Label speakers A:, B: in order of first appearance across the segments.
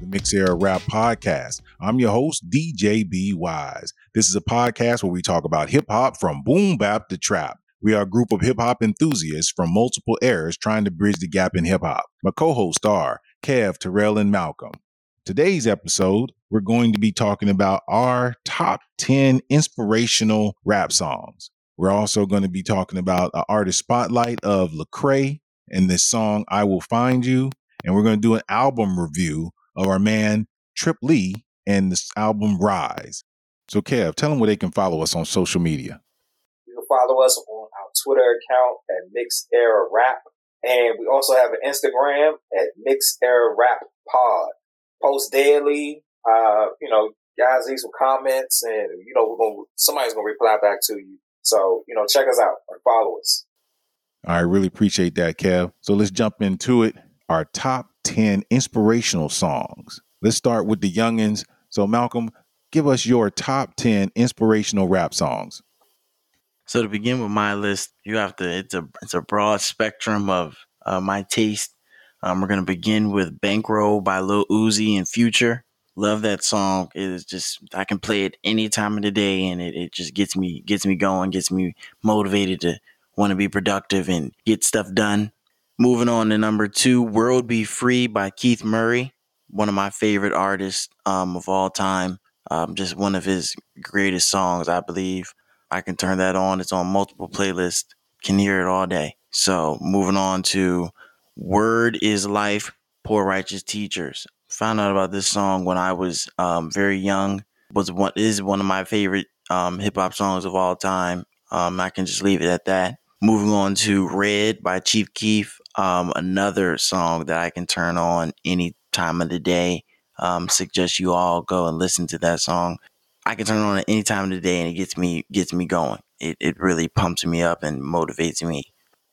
A: the Mix Era Rap Podcast. I'm your host, DJ B Wise. This is a podcast where we talk about hip hop from boom bap to trap. We are a group of hip hop enthusiasts from multiple eras trying to bridge the gap in hip hop. My co hosts are Kev, Terrell, and Malcolm. Today's episode, we're going to be talking about our top 10 inspirational rap songs. We're also going to be talking about an artist spotlight of Lecrae and this song, I Will Find You. And we're going to do an album review of our man, Trip Lee, and this album, Rise. So, Kev, tell them where they can follow us on social media.
B: You can follow us on our Twitter account at Mix Era Rap. And we also have an Instagram at Mix Era Rap Pod. Post daily. Uh, you know, guys leave some comments and you know, we're gonna somebody's gonna reply back to you. So, you know, check us out or follow us.
A: I really appreciate that, Kev. So let's jump into it. Our top 10 inspirational songs. Let's start with the youngins. So, Malcolm, give us your top 10 inspirational rap songs.
C: So to begin with my list, you have to. It's a it's a broad spectrum of uh, my taste. Um, we're gonna begin with "Bankroll" by Lil Uzi and Future. Love that song. It is just I can play it any time of the day, and it, it just gets me gets me going, gets me motivated to want to be productive and get stuff done. Moving on to number two, "World Be Free" by Keith Murray, one of my favorite artists um, of all time. Um, just one of his greatest songs, I believe. I can turn that on. It's on multiple playlists. Can hear it all day. So moving on to Word is Life, Poor Righteous Teachers. Found out about this song when I was um, very young. Was one is one of my favorite um, hip hop songs of all time. Um, I can just leave it at that. Moving on to Red by Chief Keef, um, another song that I can turn on any time of the day. Um, suggest you all go and listen to that song. I can turn it on at any time of the day and it gets me gets me going. It it really pumps me up and motivates me.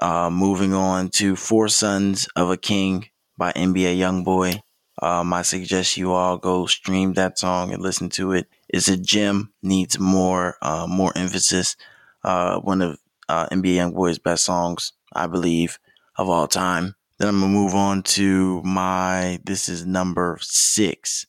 C: Uh, moving on to Four Sons of a King by NBA YoungBoy. Um, I suggest you all go stream that song and listen to it. It's a gem, needs more uh, more emphasis. Uh, one of uh, NBA YoungBoy's best songs, I believe, of all time. Then I'm gonna move on to my. This is number six.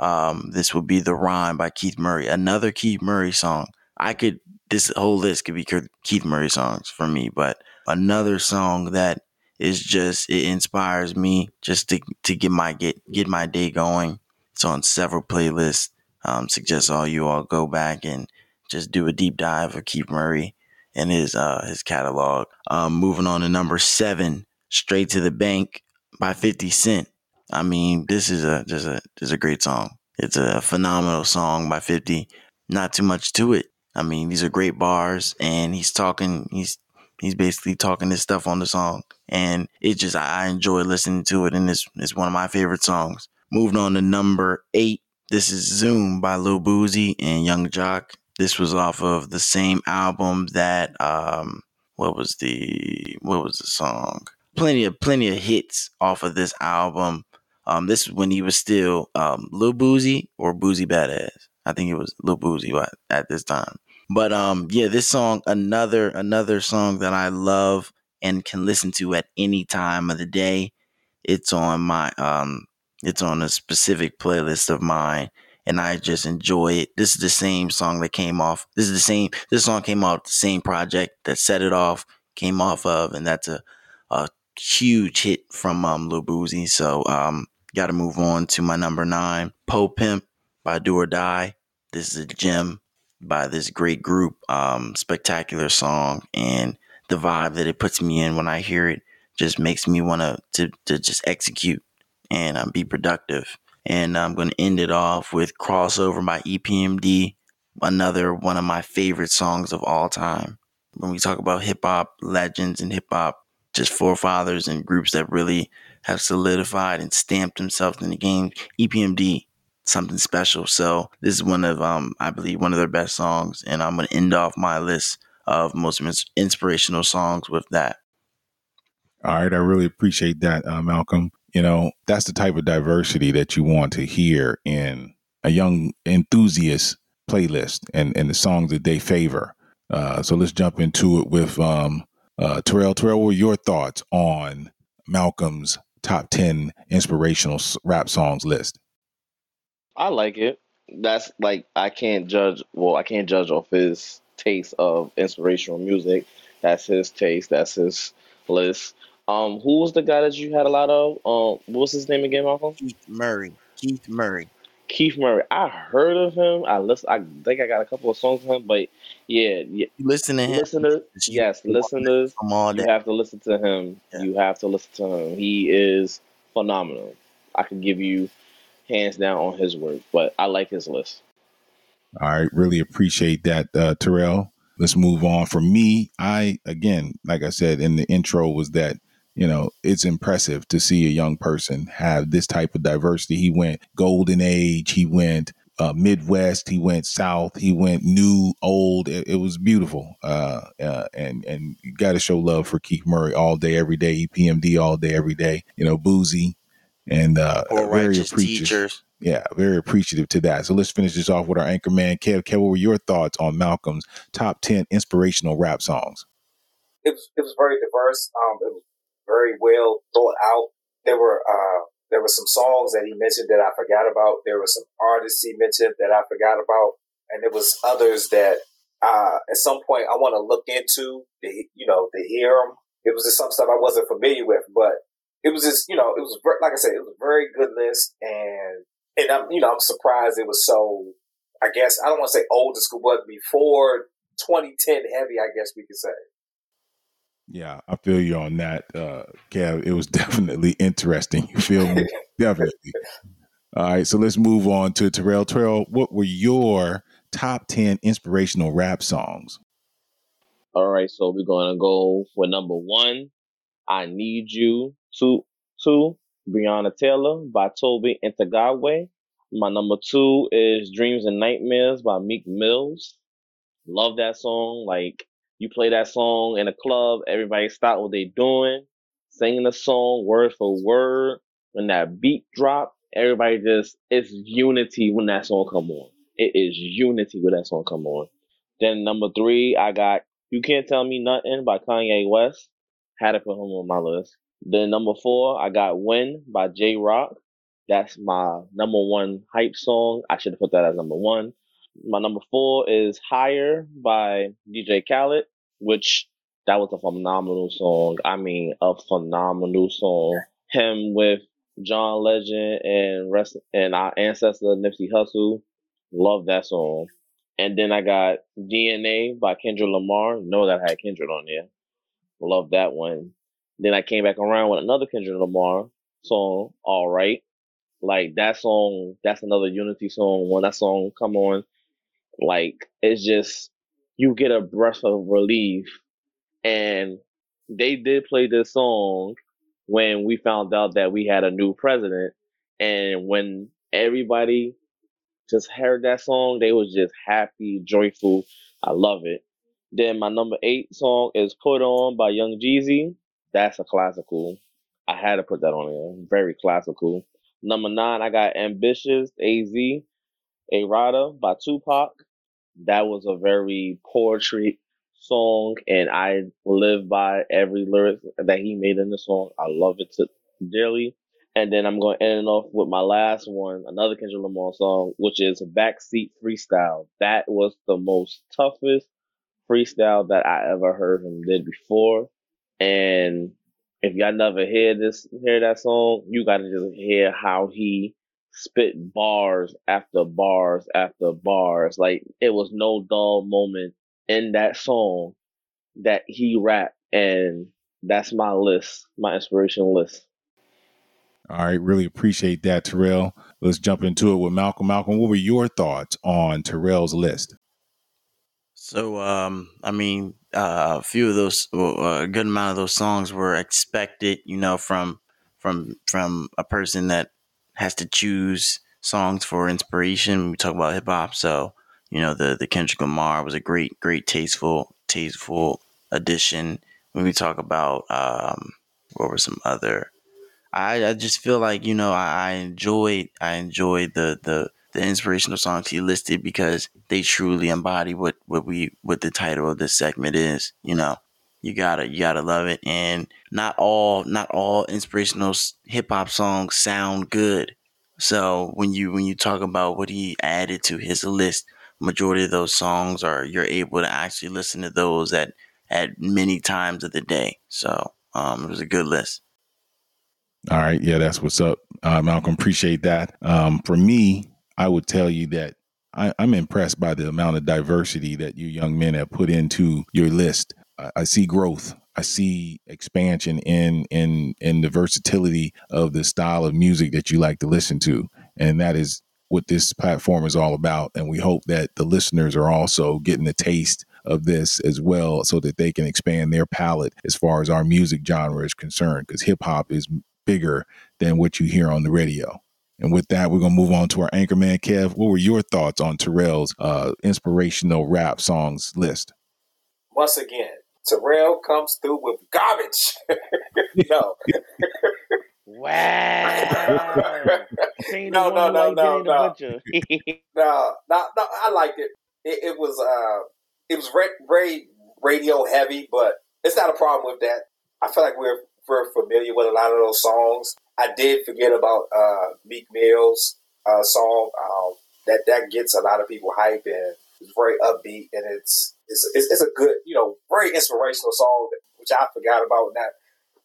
C: Um, this would be the rhyme by Keith Murray, another Keith Murray song. I could this whole list could be Keith Murray songs for me, but another song that is just it inspires me just to to get my get get my day going. It's on several playlists. Um, suggest all you all go back and just do a deep dive of Keith Murray and his uh his catalog. Um, moving on to number seven, Straight to the Bank by Fifty Cent. I mean, this is a just a just a great song. It's a phenomenal song by 50. Not too much to it. I mean, these are great bars and he's talking he's he's basically talking this stuff on the song. And it just I enjoy listening to it and it's it's one of my favorite songs. Moving on to number eight. This is Zoom by Lil Boosie and Young Joc. This was off of the same album that um what was the what was the song? Plenty of plenty of hits off of this album. Um, this is when he was still um, Lil Boosie or Boosie Badass. I think it was Lil Boosie at this time. But um, yeah, this song, another another song that I love and can listen to at any time of the day. It's on my um, it's on a specific playlist of mine, and I just enjoy it. This is the same song that came off. This is the same. This song came off the same project that set it off came off of, and that's a a huge hit from um, Lil Boosie. So um, Got to move on to my number nine, Po Pimp by Do or Die. This is a gem by this great group. Um, spectacular song and the vibe that it puts me in when I hear it just makes me want to to just execute and um, be productive. And I'm going to end it off with Crossover by EPMD, another one of my favorite songs of all time. When we talk about hip hop legends and hip hop, just forefathers and groups that really have solidified and stamped themselves in the game. EPMD, something special. So this is one of, um, I believe, one of their best songs, and I'm going to end off my list of most inspirational songs with that.
A: All right, I really appreciate that, uh, Malcolm. You know, that's the type of diversity that you want to hear in a young enthusiast playlist and, and the songs that they favor. Uh, so let's jump into it with um, uh, Terrell. Terrell, what were your thoughts on Malcolm's top 10 inspirational rap songs list?
D: I like it. That's like I can't judge. Well, I can't judge off his taste of inspirational music. That's his taste. That's his list. Um, who was the guy that you had a lot of? Um, what was his name again, Malcolm?
C: Keith Murray. Keith Murray.
D: Keith Murray. I heard of him. I listen. I think I got a couple of songs from him, but yeah, yeah.
C: Listen to him.
D: Listeners, yes, listeners.
C: From all
D: You have to listen to him.
C: Yeah.
D: You have to listen to him. He is phenomenal. I can give you hands down on his work, but I like his list.
A: All right, really appreciate that, uh, Terrell. Let's move on. For me, I again, like I said in the intro, was that you know it's impressive to see a young person have this type of diversity. He went golden age, he went uh, Midwest, he went South, he went new, old. It, it was beautiful, uh, uh, and and you got to show love for Keith Murray all day, every day. EPMD all day, every day. You know, Boosie, and uh,
C: Poor
A: very
C: righteous
A: appreciative
C: teachers.
A: yeah, very appreciative to that. So let's finish this off with our anchor man, Kev. Kev, what were your thoughts on Malcolm's top 10 inspirational rap songs?
B: it was it was very diverse. Um, it was very well thought out. There were uh, there were some songs that he mentioned that I forgot about. There were some artists he mentioned that I forgot about, and there was others that uh, at some point I want to look into. To, you know, to hear them. It was just some stuff I wasn't familiar with, but it was just you know it was like I said, it was a very good list, and and I'm you know I'm surprised it was so. I guess I don't want to say old school, but before 2010 heavy, I guess we could say.
A: Yeah, I feel you on that, uh, Kev. It was definitely interesting. You feel me? definitely. All right, so let's move on to Terrell. Terrell, what were your top 10 inspirational rap songs?
D: All right, so we're gonna go for number one. I need you to to Breonna Taylor by Tobe Nwigwe. My number two is Dreams and Nightmares by Meek Mills. Love that song. Like you play that song in a club, everybody stop what they're doing, singing the song word for word. When that beat drop, everybody just it's unity when that song come on. It is unity when that song come on. Then number three, I got You Can't Tell Me Nothing by Kanye West. Had to put him on my list. Then number four, I got Win by Jay Rock. That's my number one hype song. I should have put that as number one. My number four is Higher by DJ Khaled, which that was a phenomenal song. I mean, a phenomenal song. Him with John Legend and rest and our ancestor Nipsey Hussle. Love that song. And then I got DNA by Kendrick Lamar. Know that I had Kendrick on there. Love that one. Then I came back around with another Kendrick Lamar song, All Right. Like that song, that's another Unity song. When that song come on, like it's just you get a breath of relief. And they did play this song when we found out that we had a new president. And when everybody just heard that song, they was just happy, joyful. I love it. Then my number eight song is Put On by Young Jeezy. That's a classical. I had to put that on there. Very classical. Number nine, I got Ambitious, AZ, A Rada by Tupac. That was a very poetry song, and I live by every lyric that he made in the song. I love it to dearly. And then I'm going to end it off with my last one, another Kendrick Lamar song, which is Backseat Freestyle. That was the most toughest freestyle that I ever heard him did before. And if y'all never hear this, hear that song, you got to just hear how he spit bars after bars after bars. Like it was no dull moment in that song that he rapped. And that's my list, my inspiration list.
A: All right, really appreciate that, Terrell. Let's jump into it with Malcolm. Malcolm, what were your thoughts on Terrell's list?
C: So, um, I mean, uh, a few of those, well, a good amount of those songs were expected, you know, from from from a person that has to choose songs for inspiration. We talk about hip hop, so you know, the the Kendrick Lamar was a great, great, tasteful, tasteful addition. When we talk about, um, what were some other? I, I just feel like you know I, I enjoyed I enjoyed the the the inspirational songs he listed because they truly embody what what we what the title of this segment is. You know, you gotta you gotta love it. And not all not all inspirational hip hop songs sound good. So when you when you talk about what he added to his list, majority of those songs are you're able to actually listen to those at at many times of the day. So um, it was a good list.
A: All right, yeah, that's what's up, uh, Malcolm. Appreciate that. Um, for me, I would tell you that I, I'm impressed by the amount of diversity that you young men have put into your list. I, see growth. I see expansion in in in the versatility of the style of music that you like to listen to, and that is what this platform is all about. And we hope that the listeners are also getting the taste of this as well, so that they can expand their palette as far as our music genre is concerned. Because hip hop is bigger than what you hear on the radio. And with that, we're gonna move on to our anchorman, Kev. What were your thoughts on Terrell's uh, inspirational rap songs list?
B: Once again, Terrell comes through with garbage. no.
D: wow.
B: no, no, no, no, no. no, no, no. I liked it. It, it was uh, it was very radio heavy, but it's not a problem with that. I feel like we're we're familiar with a lot of those songs. I did forget about uh, Meek Mill's uh, song. Um, that that gets a lot of people hype and it's very upbeat and it's it's, it's, it's a good, you know, very inspirational song, which I forgot about that.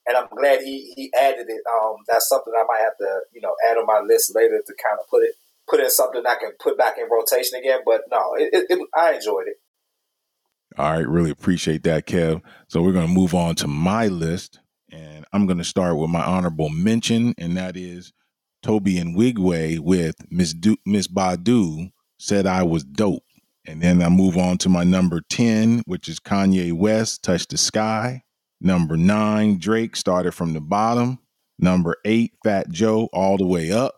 B: And I'm glad he, he added it. Um, that's something I might have to, you know, add on my list later to kind of put it, put in something I can put back in rotation again. But no, it, it, it I enjoyed it.
A: All right, really appreciate that, Kev. So we're going to move on to my list, and I'm going to start with my honorable mention, and that is Tobe Nwigwe with Miss Miss Badu said I was dope. And then I move on to my number 10, which is Kanye West, Touch the Sky. Number nine, Drake started from the bottom. Number eight, Fat Joe, all the way up.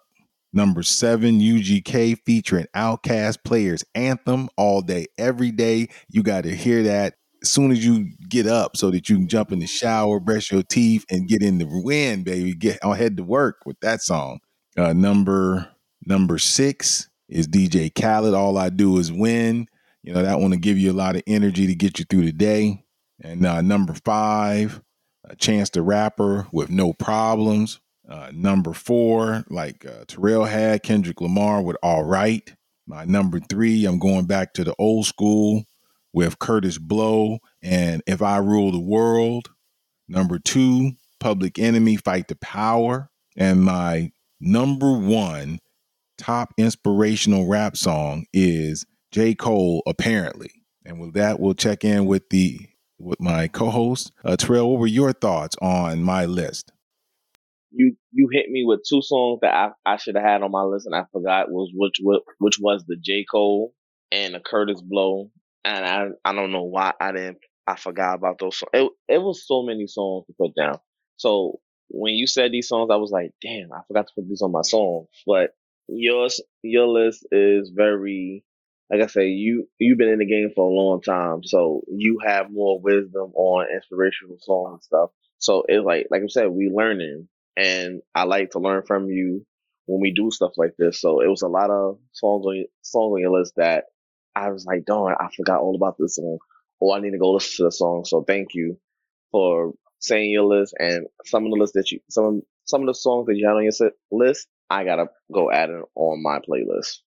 A: Number seven, UGK featuring OutKast Players Anthem all day, every day. You got to hear that as soon as you get up so that you can jump in the shower, brush your teeth, and get in the wind, baby. Get on head to work with that song. Uh, number number six, is DJ Khaled. All I do is win. You know, that one to give you a lot of energy to get you through the day. And uh, number five, a Chance the Rapper with No Problems. Uh, number four, like uh, Terrell had, Kendrick Lamar with All Right. My number three, I'm going back to the old school with Kurtis Blow and If I Rule the World. Number two, Public Enemy, Fight the Power. And my number one top inspirational rap song is J. Cole, apparently. And with that, we'll check in with the with my co-host. Uh, Terrell, what were your thoughts on my list?
D: You you hit me with two songs that I, I should have had on my list and I forgot was which which was the J. Cole and the Kurtis Blow. And I I don't know why I didn't I forgot about those songs. It, it was so many songs to put down. So when you said these songs, I was like, damn, I forgot to put these on my song. But yours your list is very like I say, you you've been in the game for a long time, so you have more wisdom on inspirational songs and stuff. So it's like like I said, we learning, and I like to learn from you when we do stuff like this. So it was a lot of songs on your, songs on your list that I was like, darn, I forgot all about this song, Oh, I need to go listen to the song. So thank you for saying your list and some of the list that you some some of the songs that you had on your list I gotta go add it on my playlist.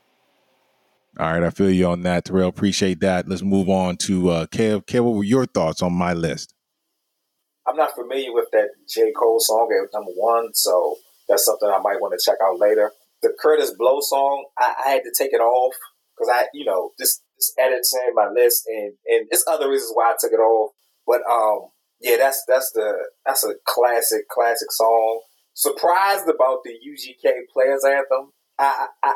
A: All right, I feel you on that, Terrell. Appreciate that. Let's move on to uh, Kev. Kev, what were your thoughts on my list?
B: I'm not familiar with that J. Cole song at number one, so that's something I might want to check out later. The Kurtis Blow song, I, I had to take it off because I, you know, just, just added to my list, and and it's other reasons why I took it off. But um, yeah, that's that's the that's a classic classic song surprised about the UGK Players Anthem. I I,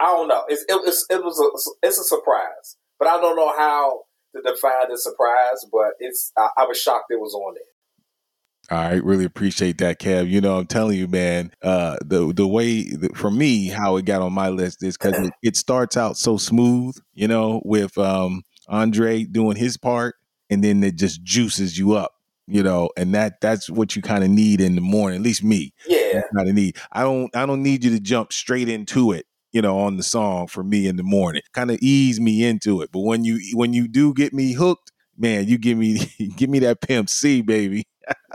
B: I don't know. It's, it, it's it was a, it's a surprise, but I don't know how to define the surprise. But it's I, I was shocked it was on there.
A: All right, really appreciate that, Kev. You know, I'm telling you, man. Uh, the the way for me how it got on my list is because it, it, starts out so smooth, you know, with um, Andre doing his part, and then it just juices you up you know, and that that's what you kind of need in the morning. At least me,
B: yeah,
A: kind of need. I don't I don't need you to jump straight into it, you know, on the song for me in the morning. Kind of ease me into it. But when you when you do get me hooked, man, you give me give me that Pimp C, baby.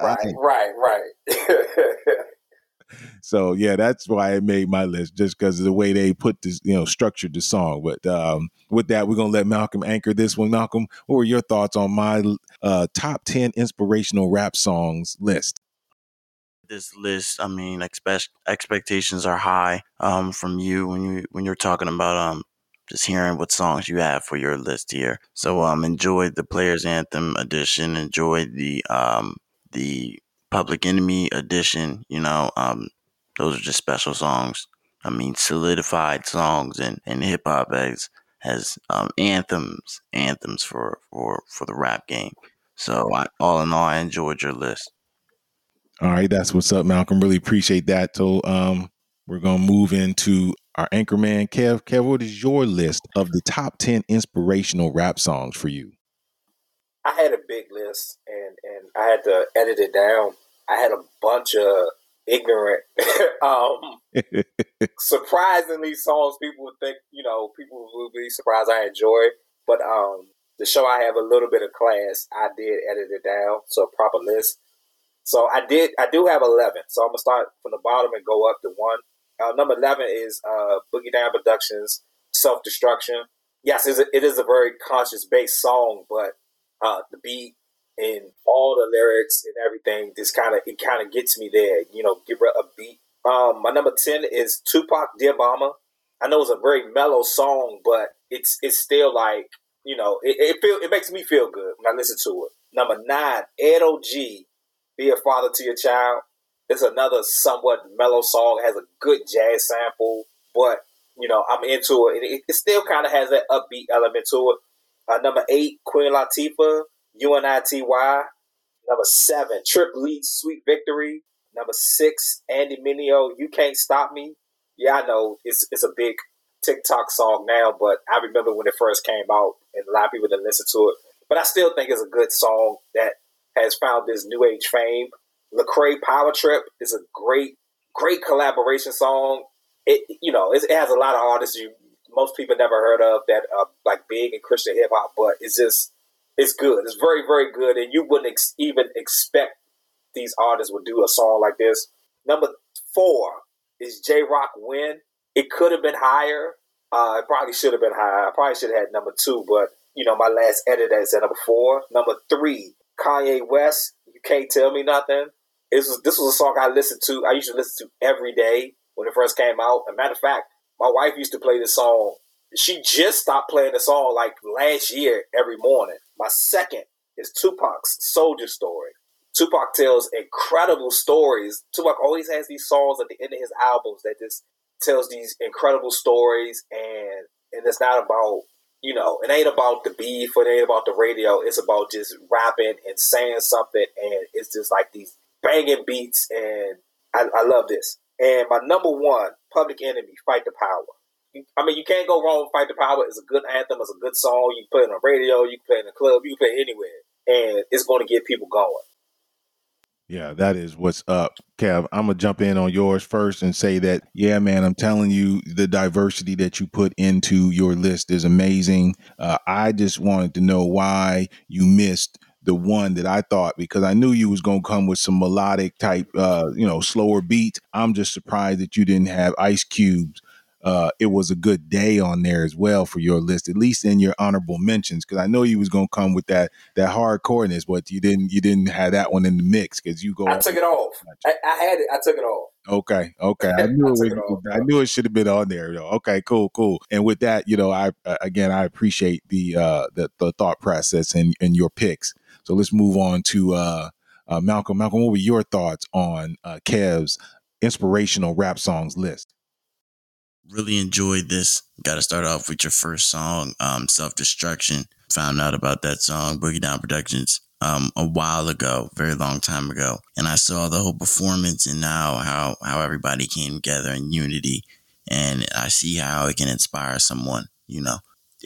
B: right, right, right.
A: so yeah, that's why I made my list, just because of the way they put this, you know, structured the song. But um, with that, we're gonna let Malcolm anchor this one. Malcolm, what were your thoughts on my uh, top ten inspirational rap songs list?
C: This list, I mean, expect expectations are high um, from you when you when you're talking about um just hearing what songs you have for your list here. So um enjoy the Players Anthem edition, enjoy the um the Public Enemy edition, you know, um those are just special songs. I mean solidified songs and, and hip hop as has um, anthems, anthems for, for for the rap game. So I, all in all, I enjoyed your list.
A: All right, that's what's up, Malcolm. Really appreciate that. So um, we're gonna move into our anchorman, Kev. Kev, what is your list of the top ten inspirational rap songs for you?
B: I had a big list, and and I had to edit it down. I had a bunch of ignorant, um, surprisingly songs people would think, you know, people would be surprised I enjoy. But um, to show I have a little bit of class, I did edit it down to a proper list. So I did, I do have 11. So I'm going to start from the bottom and go up to one. Uh, number 11 is uh, Boogie Down Productions, Self Destruction. Yes, it is, a, it is a very conscious based song, but uh, the beat and all the lyrics and everything just kind of it kind of gets me there. You know, give her a beat. Um, my number ten is Tupac, Dear Mama. I know it's a very mellow song, but it's it's still like you know it, it feel it makes me feel good when I listen to it. Number nine, Ed O.G. Be a father to your child. It's another somewhat mellow song. It has a good jazz sample, but you know I'm into it. It, it still kind of has that upbeat element to it. Uh, number eight, Queen Latifah, UNITY. Number seven, Trip Lee, Sweet Victory. Number six, Andy Mineo, You Can't Stop Me. Yeah, I know it's it's a big TikTok song now, but I remember when it first came out, and a lot of people didn't listen to it. But I still think it's a good song that has found this new age fame. Lecrae Power Trip is a great, great collaboration song. It you know it, it has a lot of artists you most people never heard of that are like big in Christian hip hop, but it's just it's good. It's very, very good, and you wouldn't ex- even expect these artists would do a song like this. Number four is Jay Rock Win. It could have been higher. Uh, it probably should have been higher. I probably should have had number two, but you know, my last edit is at number four. Number three, Kanye West. You can't tell me nothing. This was this was a song I listened to. I used to listen to every day when it first came out. As a matter of fact, my wife used to play this song she just stopped playing the song like last year every morning. My second is Tupac's Soldier Story. Tupac tells incredible stories. Tupac always has these songs at the end of his albums that just tells these incredible stories and and it's not about you know, it ain't about the beef or it ain't about the radio. It's about just rapping and saying something and it's just like these banging beats and I, I love this. And my number one, Public Enemy, Fight the Power. I mean, you can't go wrong with Fight the Power. It's a good anthem. It's a good song. You play it on radio. You can play in the club. You can play anywhere. And it's going to get people going.
A: Yeah, that is what's up, Kev. I'm gonna jump in on yours first and say that, yeah, man, I'm telling you, the diversity that you put into your list is amazing. Uh, I just wanted to know why you missed the one that I thought because I knew you was gonna come with some melodic type, uh, you know, slower beat. I'm just surprised that you didn't have Ice Cube's uh, it was a good day on there as well for your list, at least in your honorable mentions. Because I know you was gonna come with that that hardcoreness, but you didn't you didn't have that one in the mix because you go.
B: I took it off. I, I, had it. I took it off.
A: Okay, okay. I knew I it, it I knew it should have been on there though. Okay, cool, cool. And with that, you know, I uh, again I appreciate the uh the, the thought process and and your picks. So let's move on to uh, uh Malcolm. Malcolm, what were your thoughts on uh, Kev's inspirational rap songs list?
C: Really enjoyed this. Got to start off with your first song, um, Self Destruction. Found out about that song, Boogie Down Productions, um, a while ago, very long time ago. And I saw the whole performance and now how, how everybody came together in unity. And I see how it can inspire someone, you know.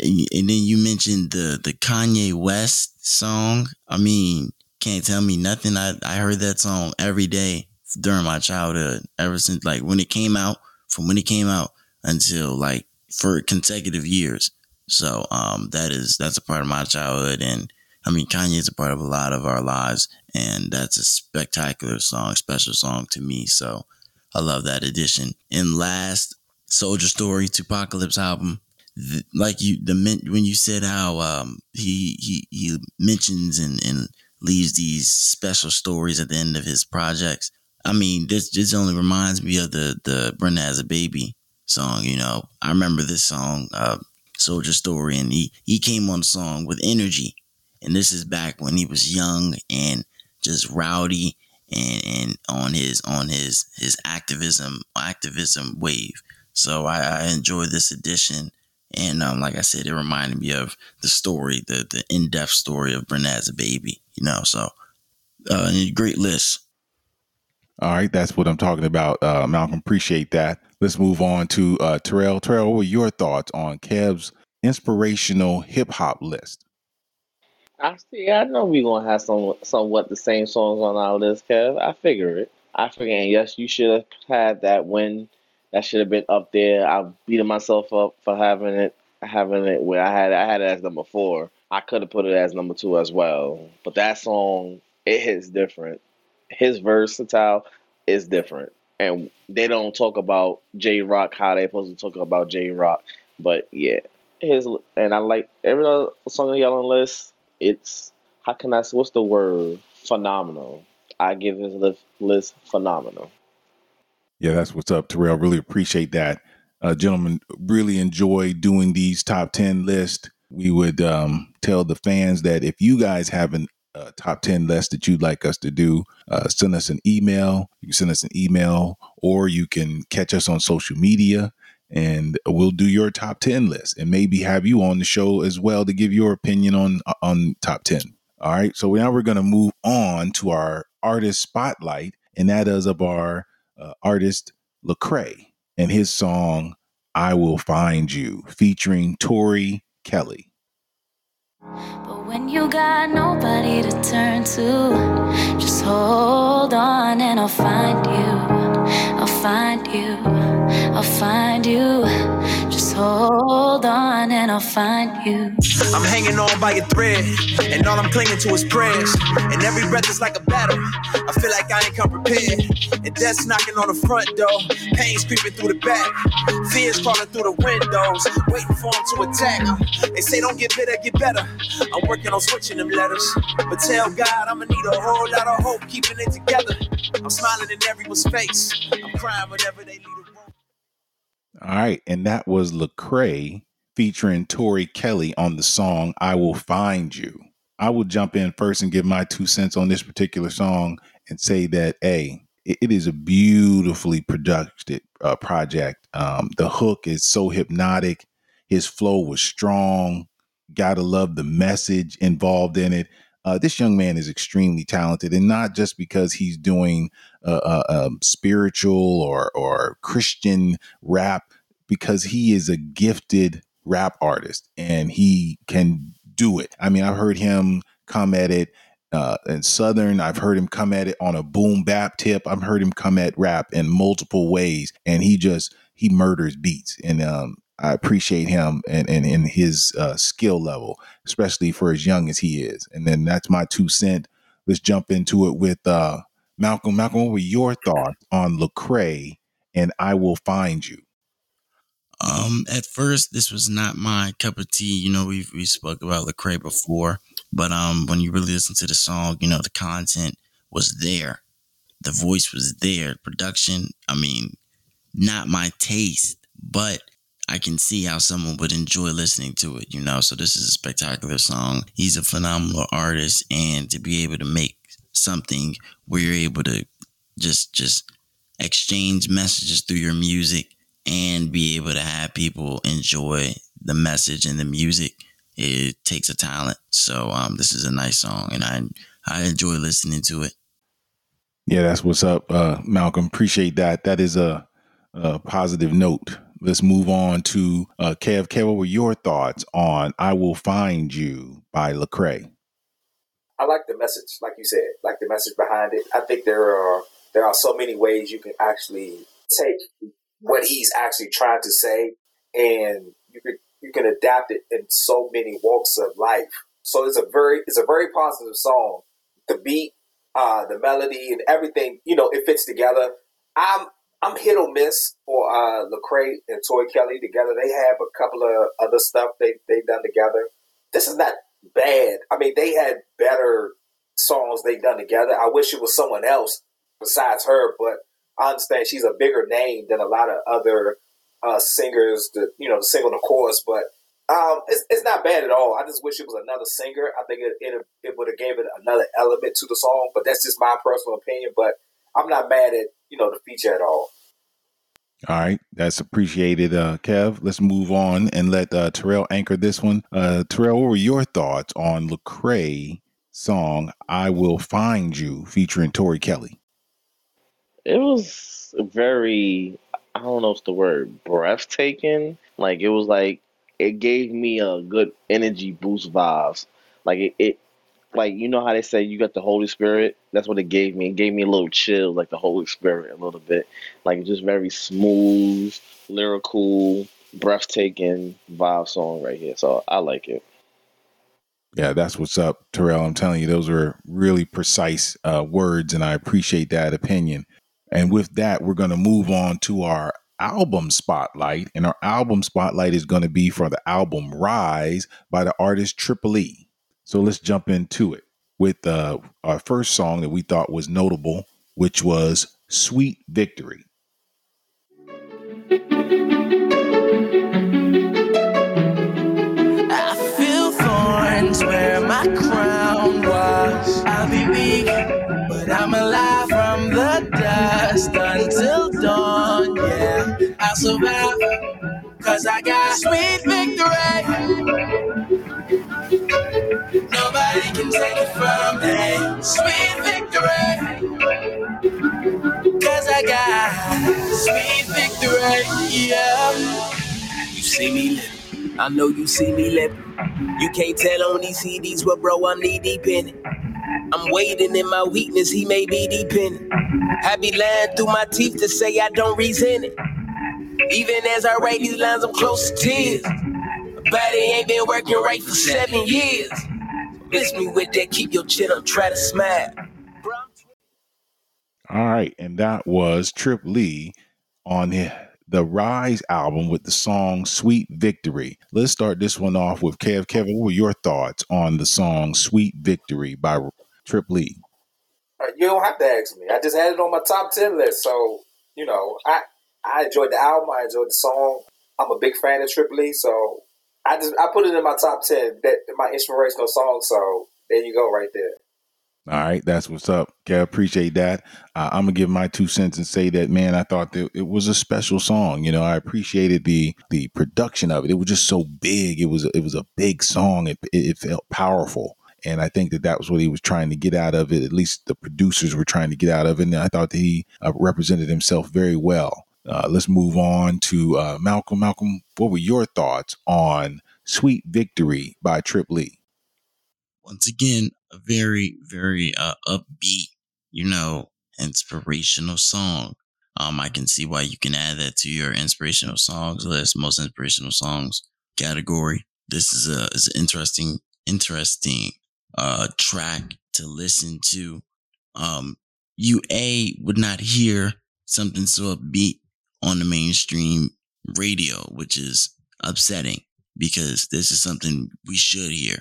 C: And, then you mentioned the, the Kanye West song. I mean, can't tell me nothing. I, I heard that song every day during my childhood, ever since like when it came out, from when it came out until like for consecutive years. So um, that is that's a part of my childhood, and I mean, Kanye is a part of a lot of our lives, and that's a spectacular song, special song to me. So I love that addition. And last, Soldier Story, Apocalypse album. The, like you, the when you said how um, he he he mentions and, and leaves these special stories at the end of his projects. I mean, this this only reminds me of the the Brenda as a baby song. You know, I remember this song, uh, Soldier Story, and he he came on the song with energy, and this is back when he was young and just rowdy and, and on his on his his activism activism wave. So I, I enjoy this edition. And um, like I said, it reminded me of the story, the the in depth story of Brenda as a baby. You know, so uh, great list.
A: All right, that's what I'm talking about, uh, Malcolm. Appreciate that. Let's move on to uh, Terrell. Terrell, what were your thoughts on Kev's inspirational hip hop list?
D: I see. I know we're gonna have some somewhat the same songs on our list, Kev. I figure it. I figure, and yes, you should have had that win. That should have been up there. I'm beating myself up for having it, having it where I had I had it as number four. I could have put it as number two as well. But that song, it hits different. His versatile is different, and they don't talk about Jay Rock how they supposed to talk about Jay Rock. But yeah, his and I like every other song on the yellow list it's how can I say what's the word? Phenomenal. I give his list, phenomenal.
A: Yeah, that's what's up, Terrell. Really appreciate that. Uh, gentlemen, really enjoy doing these top 10 lists. We would um, tell the fans that if you guys have a uh, top 10 list that you'd like us to do, uh, send us an email. You can send us an email or you can catch us on social media and we'll do your top 10 list and maybe have you on the show as well to give your opinion on on top 10 all right so now we're going to move on to our artist spotlight and that is of our uh, artist Lecrae and his song I Will Find You featuring Tori Kelly
E: but when you got nobody to turn to, just hold on and I'll find you. I'll find you. I'll find you. Hold on and I'll find you.
F: I'm hanging on by a thread, and all I'm clinging to is prayers. And every breath is like a battle. I feel like I ain't come prepared. And death's knocking on the front door. Pain's creeping through the back. Fears crawling through the windows. Waiting for them to attack. They say don't get bitter, get better. I'm working on switching them letters. But tell God I'ma need a whole lot of hope keeping it together. I'm smiling in everyone's face. I'm crying whenever they leave.
A: All right, and that was Lecrae featuring Tori Kelly on the song "I Will Find You." I will jump in first and give my two cents on this particular song and say that a it is a beautifully produced uh, project. Um, the hook is so hypnotic. His flow was strong. Gotta love the message involved in it. Uh, this young man is extremely talented, and not just because he's doing uh, uh, um, spiritual or or Christian rap, because he is a gifted rap artist and he can do it. I mean, I've heard him come at it uh, in Southern. I've heard him come at it on a boom bap tip. I've heard him come at rap in multiple ways, and he just he murders beats. And um, I appreciate him and and, and his uh, skill level, especially for as young as he is. And then that's my two cent. Let's jump into it with uh, Malcolm. Malcolm, what were your thoughts on Lecrae and "I Will Find You"?
C: Um, at first, this was not my cup of tea. You know, we we spoke about Lecrae before, but um, when you really listen to the song, you know, the content was there, the voice was there, production. I mean, not my taste, but I can see how someone would enjoy listening to it, you know. So this is a spectacular song. He's a phenomenal artist, and to be able to make something where you're able to just just exchange messages through your music and be able to have people enjoy the message and the music, it takes a talent. So um, this is a nice song, and I I enjoy listening to it.
A: Yeah, that's what's up, uh, Malcolm. Appreciate that. That is a, a positive note let's move on to uh, Kev. Kev, what were your thoughts on "I Will Find You" by Lecrae?
B: I like the message, like you said, like the message behind it. I think there are there are so many ways you can actually take what he's actually trying to say, and you could you can adapt it in so many walks of life. So it's a very it's a very positive song. The beat, uh, the melody, and everything, you know, it fits together. I'm I'm hit or miss for uh, Lecrae and Tori Kelly together. They have a couple of other stuff they they've done together. This is not bad. I mean, they had better songs they done together. I wish it was someone else besides her, but I understand she's a bigger name than a lot of other uh, singers that you know sing on the chorus. But um, it's, it's not bad at all. I just wish it was another singer. I think it it, it would have gave it another element to the song. But that's just my personal opinion. But I'm not mad at you know the feature at all.
A: All right, that's appreciated, uh, Kev. Let's move on and let uh, Terrell anchor this one. Uh, Terrell, what were your thoughts on Lecrae song "I Will Find You" featuring Tori Kelly?
D: It was very, I don't know if the word breathtaking. Like it was like it gave me a good energy boost vibes. Like it, it like you know how they say you got the Holy Spirit. That's what it gave me. It gave me a little chill, like the Holy Spirit, a little bit. Like just very smooth, lyrical, breathtaking vibe song right here. So I like it.
A: Yeah, that's what's up, Terrell. I'm telling you, those were really precise uh, words, and I appreciate that opinion. And with that, we're going to move on to our album spotlight. And our album spotlight is going to be for the album Rise by the artist Triple E. So let's jump into it with uh, our first song that we thought was notable, which was Sweet Victory.
F: Cause I got sweet victory. Nobody can take it from me. Sweet victory. Cause I got sweet victory. Yeah. You see me living. I know you see me living. You can't tell on these CDs, but bro, I'm knee deep in it. I'm waiting in my weakness, he may be deep in it. I be lying through my teeth to say I don't resent it. Even as I write these lines, I'm close to tears. My body ain't been working right for seven years. Miss me with that, keep your chin up, try to smile.
A: All right, and that was Trip Lee on the, the Rise album with the song Sweet Victory. Let's start this one off with Kev. Kevin, what were your thoughts on the song Sweet Victory by Trip Lee?
B: You don't have to ask me. I just had it on my top ten list. So you know, I I enjoyed the album. I enjoyed the song. I'm a big fan of Triple E, so I just I put it in my top ten. That my inspirational song. So there you go, right there.
A: All right, that's what's up. Kev, appreciate that. Uh, I'm gonna give my two cents and say that, man, I thought that it was a special song. You know, I appreciated the the production of it. It was just so big. It was it was a big song. It it felt powerful. And I think that that was what he was trying to get out of it. At least the producers were trying to get out of it. And I thought that he uh, represented himself very well. Uh, let's move on to uh, Malcolm. Malcolm, what were your thoughts on "Sweet Victory" by Trip Lee?
C: once again a very very uh, upbeat you know inspirational song um i can see why you can add that to your inspirational songs list most inspirational songs category this is a is an interesting interesting uh track to listen to um you a would not hear something so upbeat on the mainstream radio which is upsetting because this is something we should hear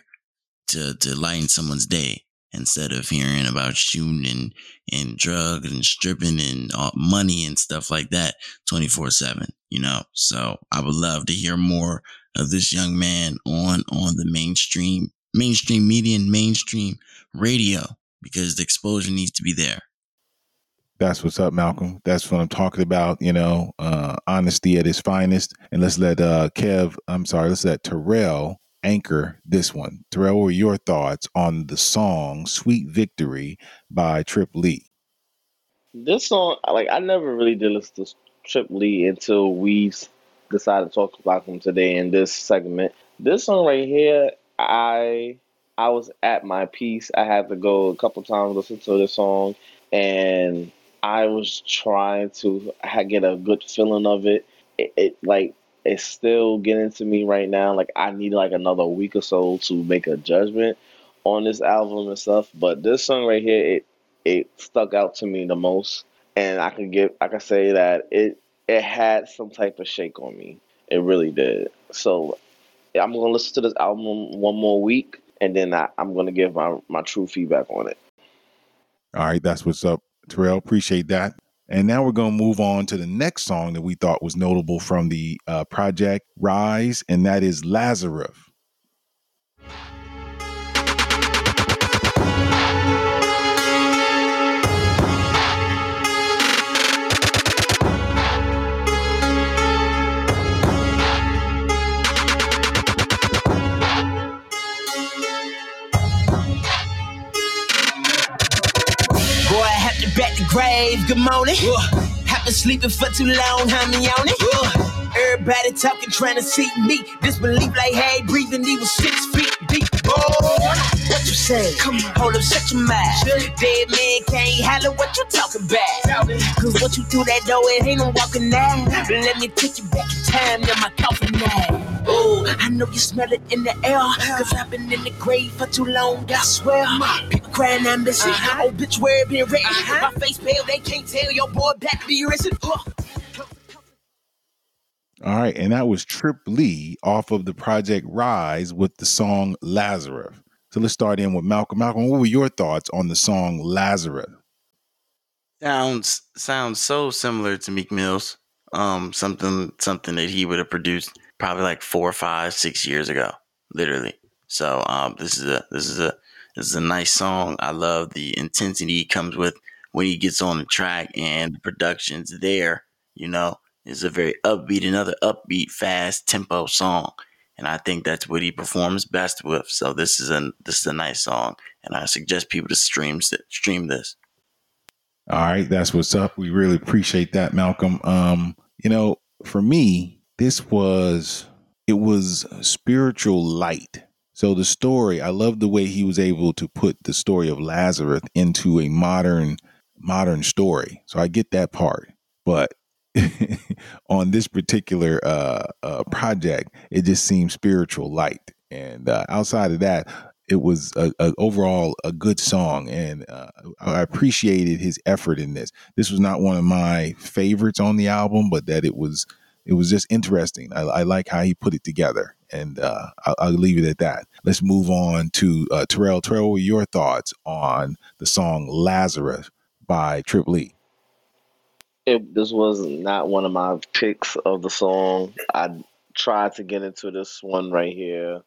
C: to to lighten someone's day instead of hearing about shooting and and drugs and stripping and money and stuff like that 24/7 you know? So i would love to hear more of this young man on on the mainstream mainstream media and mainstream radio because the exposure needs to be there
A: That's what's up, Malcolm. That's what I'm talking about. You know, uh, honesty at its finest. And let's let uh, Kev, I'm sorry, let's let Terrell anchor this one. Terrell, what were your thoughts on the song Sweet Victory by Trip Lee?
D: This song, like I never really did listen to Trip Lee until we decided to talk about him today in this segment. This song right here, I I was at my piece. I had to go a couple times listen to this song, and I was trying to get a good feeling of it. It, it like it's still getting to me right now. Like I need like another week or so to make a judgment on this album and stuff. But this song right here, it it stuck out to me the most, and I can give I can say that it it had some type of shake on me. It really did. So I'm gonna listen to this album one more week, and then I, I'm gonna give my my true feedback on it.
A: All right, that's what's up, Terrell. Appreciate that. And now we're going to move on to the next song that we thought was notable from the uh, project Rise, and that is Lazarus.
F: Back to grave, good morning. Uh, have been sleeping for too long, honey on it. Uh, everybody talking, trying to see me. Disbelief like, hey, breathing, he was six feet deep. Oh, what you say? Come on, hold up, shut your mouth. Dead man can't holler what you talking about. Cause what you do that door, it ain't no walking now. Let me take you back in time to my coffin now. Oh, I know you smell it in the air. Cause I've been in the grave for too long, I swear. People crying, I'm missing. Uh-huh. Oh, bitch, where it been written? Uh-huh. My face pale, they can't tell your boy back to be risen.
A: All right, and that was Trip Lee off of the project Rise with the song Lazarus. So let's start in with Malcolm. Malcolm, what were your thoughts on the song Lazarus?
C: Sounds sounds so similar to Meek Mill's. Um, something something that he would have produced probably like four, five, six years ago, literally. So um, this is a this is a this is a nice song. I love the intensity he comes with when he gets on the track and the production's there. You know, it's a very upbeat, another upbeat, fast tempo song, and I think that's what he performs best with. So this is a this is a nice song, and I suggest people to stream stream this.
A: All right, that's what's up. We really appreciate that, Malcolm. Um, you know, for me, this was it was spiritual light. So the story, I love the way he was able to put the story of Lazarus into a modern modern story. So I get that part. But on this particular uh, uh, project, it just seemed spiritual light. And uh, outside of that, it was a, a, overall a good song, and uh, I appreciated his effort in this. This was not one of my favorites on the album, but that it was it was just interesting. I, I like how he put it together, and uh, I'll, I'll, leave it at that. Let's move on to uh, Terrell. Terrell, your thoughts on the song "Lazarus" by Trip Lee?
D: It, this was not one of my picks of the song. I tried to get into this one right here,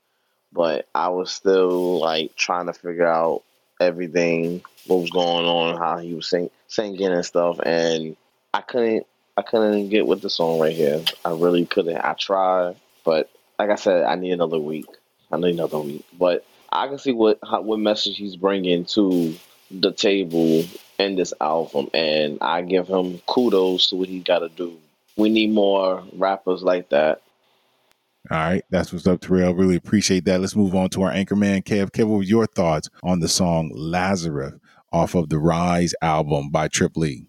D: but I was still like trying to figure out everything, what was going on, how he was sing, singing and stuff, and I couldn't I couldn't get with the song right here. I really couldn't. I tried, but like I said, I need another week. I need another week. But I can see what how, what message he's bringing to the table in this album, and I give him kudos to what he got to do. We need more rappers like that.
A: All right, that's what's up, Terrell. Really appreciate that. Let's move on to our anchor man, Kev. Kev, what were your thoughts on the song Lazarus off of the Rise album by Trip Lee?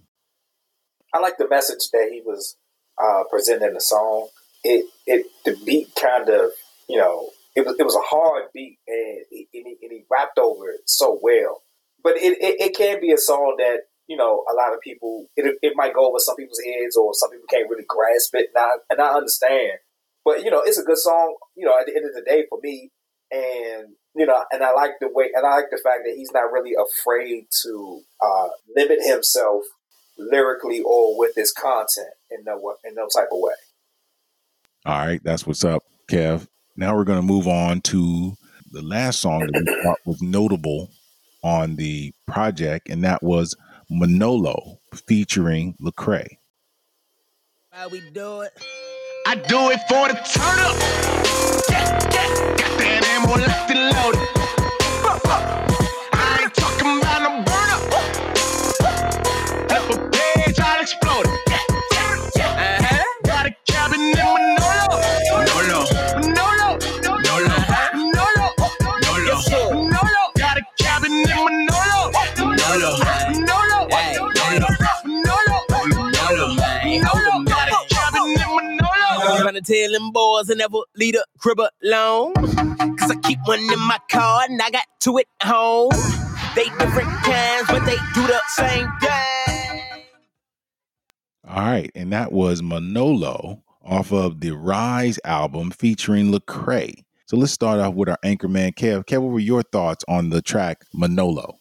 B: I like the message that he was uh, presenting in the song. It it the beat kind of you know it was it was a hard beat and, and, he, and he rapped over it so well. But it, it, it can be a song that you know a lot of people it, it might go over some people's heads or some people can't really grasp it. And I, and I understand, but you know it's a good song. You know at the end of the day for me, and you know, and I like the way, and I like the fact that he's not really afraid to uh, limit himself lyrically or with his content in no in no type of way.
A: All right, that's what's up, Kev. Now we're going to move on to the last song that we thought was notable on the project, and that was Manolo featuring Lecrae.
F: How we do it? I do it for the turn up. Yeah, yeah, got that ammo locked and loaded.
G: I ain't talking about no burner. up. A page, I'll explode it.
F: Trying to tell them boys I never lead a crib alone. Cause I keep one in my car and I got two at home. They different kinds, but they do the same thing.
A: All right, and that was Manolo off of the Rise album featuring Lecrae. So let's start off with our anchor man, Kev. Kev, what were your thoughts on the track Manolo?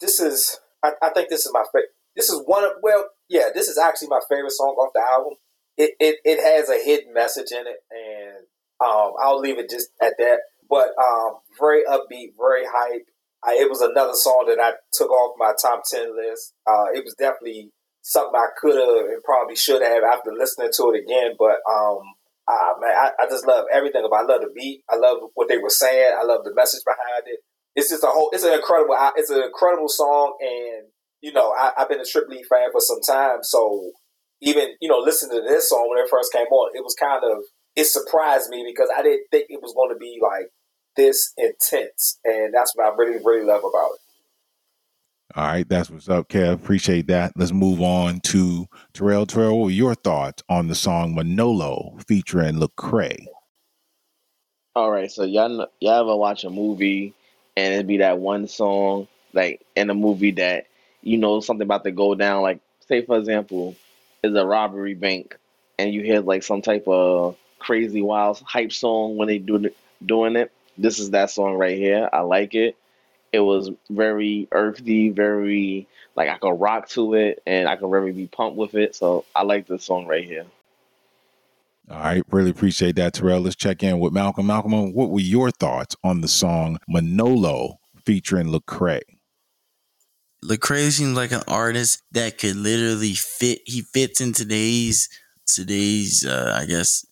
B: This is, I, I think this is my favorite. This is one of, well, yeah, this is actually my favorite song off the album. It, it, it has a hidden message in it, and um, I'll leave it just at that. But um, very upbeat, very hype. I, it was another song that I took off my top 10 list. Uh, it was definitely something I could have and probably should have after listening to it again. But um, ah, man, I, I, just love everything about. It. I love the beat. I love what they were saying. I love the message behind it. It's just a whole. It's an incredible. It's an incredible song, and you know, I, have been a Trip Lee fan for some time, so even you know, listening to this song when it first came on, it was kind of it surprised me because I didn't think it was going to be like this intense, and that's what I really really love about it.
A: All right, that's what's up, Kev. Appreciate that. Let's move on to Terrell. Terrell, what were your thoughts on the song Manolo featuring Lecrae?
D: All right, so y'all know, y'all ever watch a movie and it'd be that one song like in a movie that you know something about to go down. Like say for example, is a robbery bank, and you hear like some type of crazy wild hype song when they do doing it. This is that song right here. I like it. It was very earthy, very like I could rock to it, and I could really be pumped with it. So I like this song right here.
A: All right, really appreciate that, Terrell. Let's check in with Malcolm. Malcolm, what were your thoughts on the song Manolo featuring Lecrae?
C: Lecrae seems like an artist that could literally fit. He fits in today's today's, uh, I guess,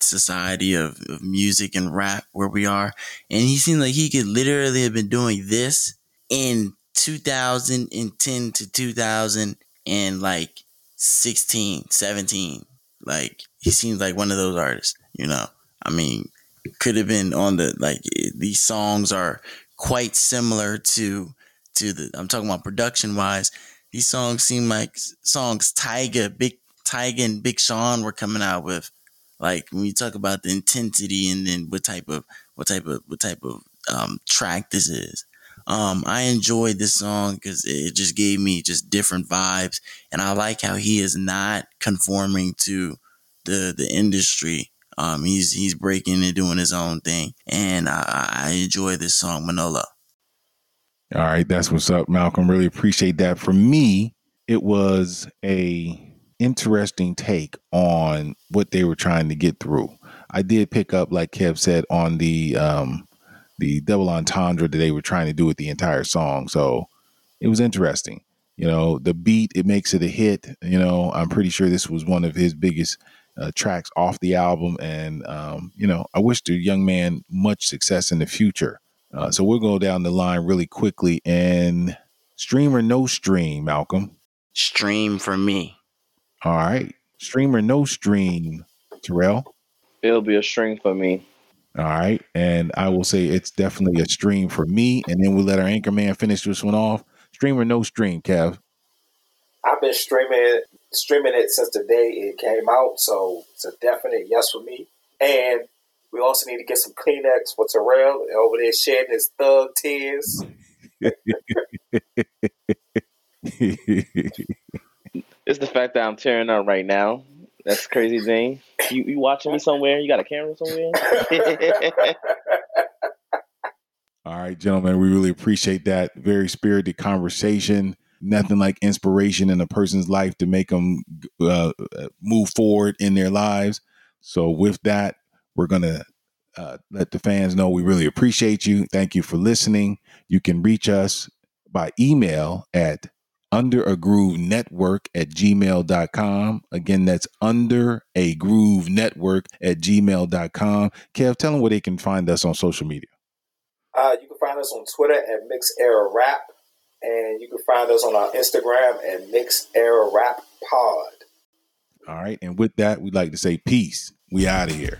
C: society of, of music and rap where we are, and he seems like he could literally have been doing this in 2010 to 2000 and like 16, 17. Like he seems like one of those artists, you know. I mean, could have been on the like these songs are quite similar to to the I'm talking about production wise. These songs seem like songs Tyga, Big Tyga and Big Sean were coming out with. Like when you talk about the intensity and then what type of what type of what type of um, track this is. Um, I enjoyed this song because it just gave me just different vibes, and I like how he is not conforming to the the industry. Um, he's he's breaking and doing his own thing, and I, I enjoy this song, Manolo.
A: All right, that's what's up, Malcolm. Really appreciate that. For me, it was a interesting take on what they were trying to get through. I did pick up, like Kev said, on the um, the double entendre that they were trying to do with the entire song. So it was interesting. You know, the beat it makes it a hit. You know, I'm pretty sure this was one of his biggest uh, tracks off the album, and um, you know, I wish the young man much success in the future. Uh, so we'll go down the line really quickly and stream or no stream, Malcolm.
C: Stream for me.
A: All right. Stream or no stream, Terrell?
D: It'll be a stream for me.
A: All right. And I will say it's definitely a stream for me. And then we'll let our anchor man finish this one off. Stream or no stream, Kev?
B: I've been streaming streaming it since the day it came out, so it's a definite yes for me. And we also need to get some Kleenex for Terrell over there shedding his thug tears.
D: It's the fact that I'm tearing up right now. That's crazy, Jane. You you watching me somewhere? You got a camera somewhere?
A: All right, gentlemen, we really appreciate that very spirited conversation. Nothing like inspiration in a person's life to make them uh, move forward in their lives. So, with that, we're gonna uh, let the fans know we really appreciate you. Thank you for listening. You can reach us by email at under a groove network at gmail.com. Again, that's under a groove network at gmail.com. Kev, tell them where they can find us on social media.
B: Uh, you can find us on Twitter at Mix Era Rap, and you can find us on our Instagram at Mix Era Rap Pod.
A: All right. And with that, we'd like to say peace. We out of here.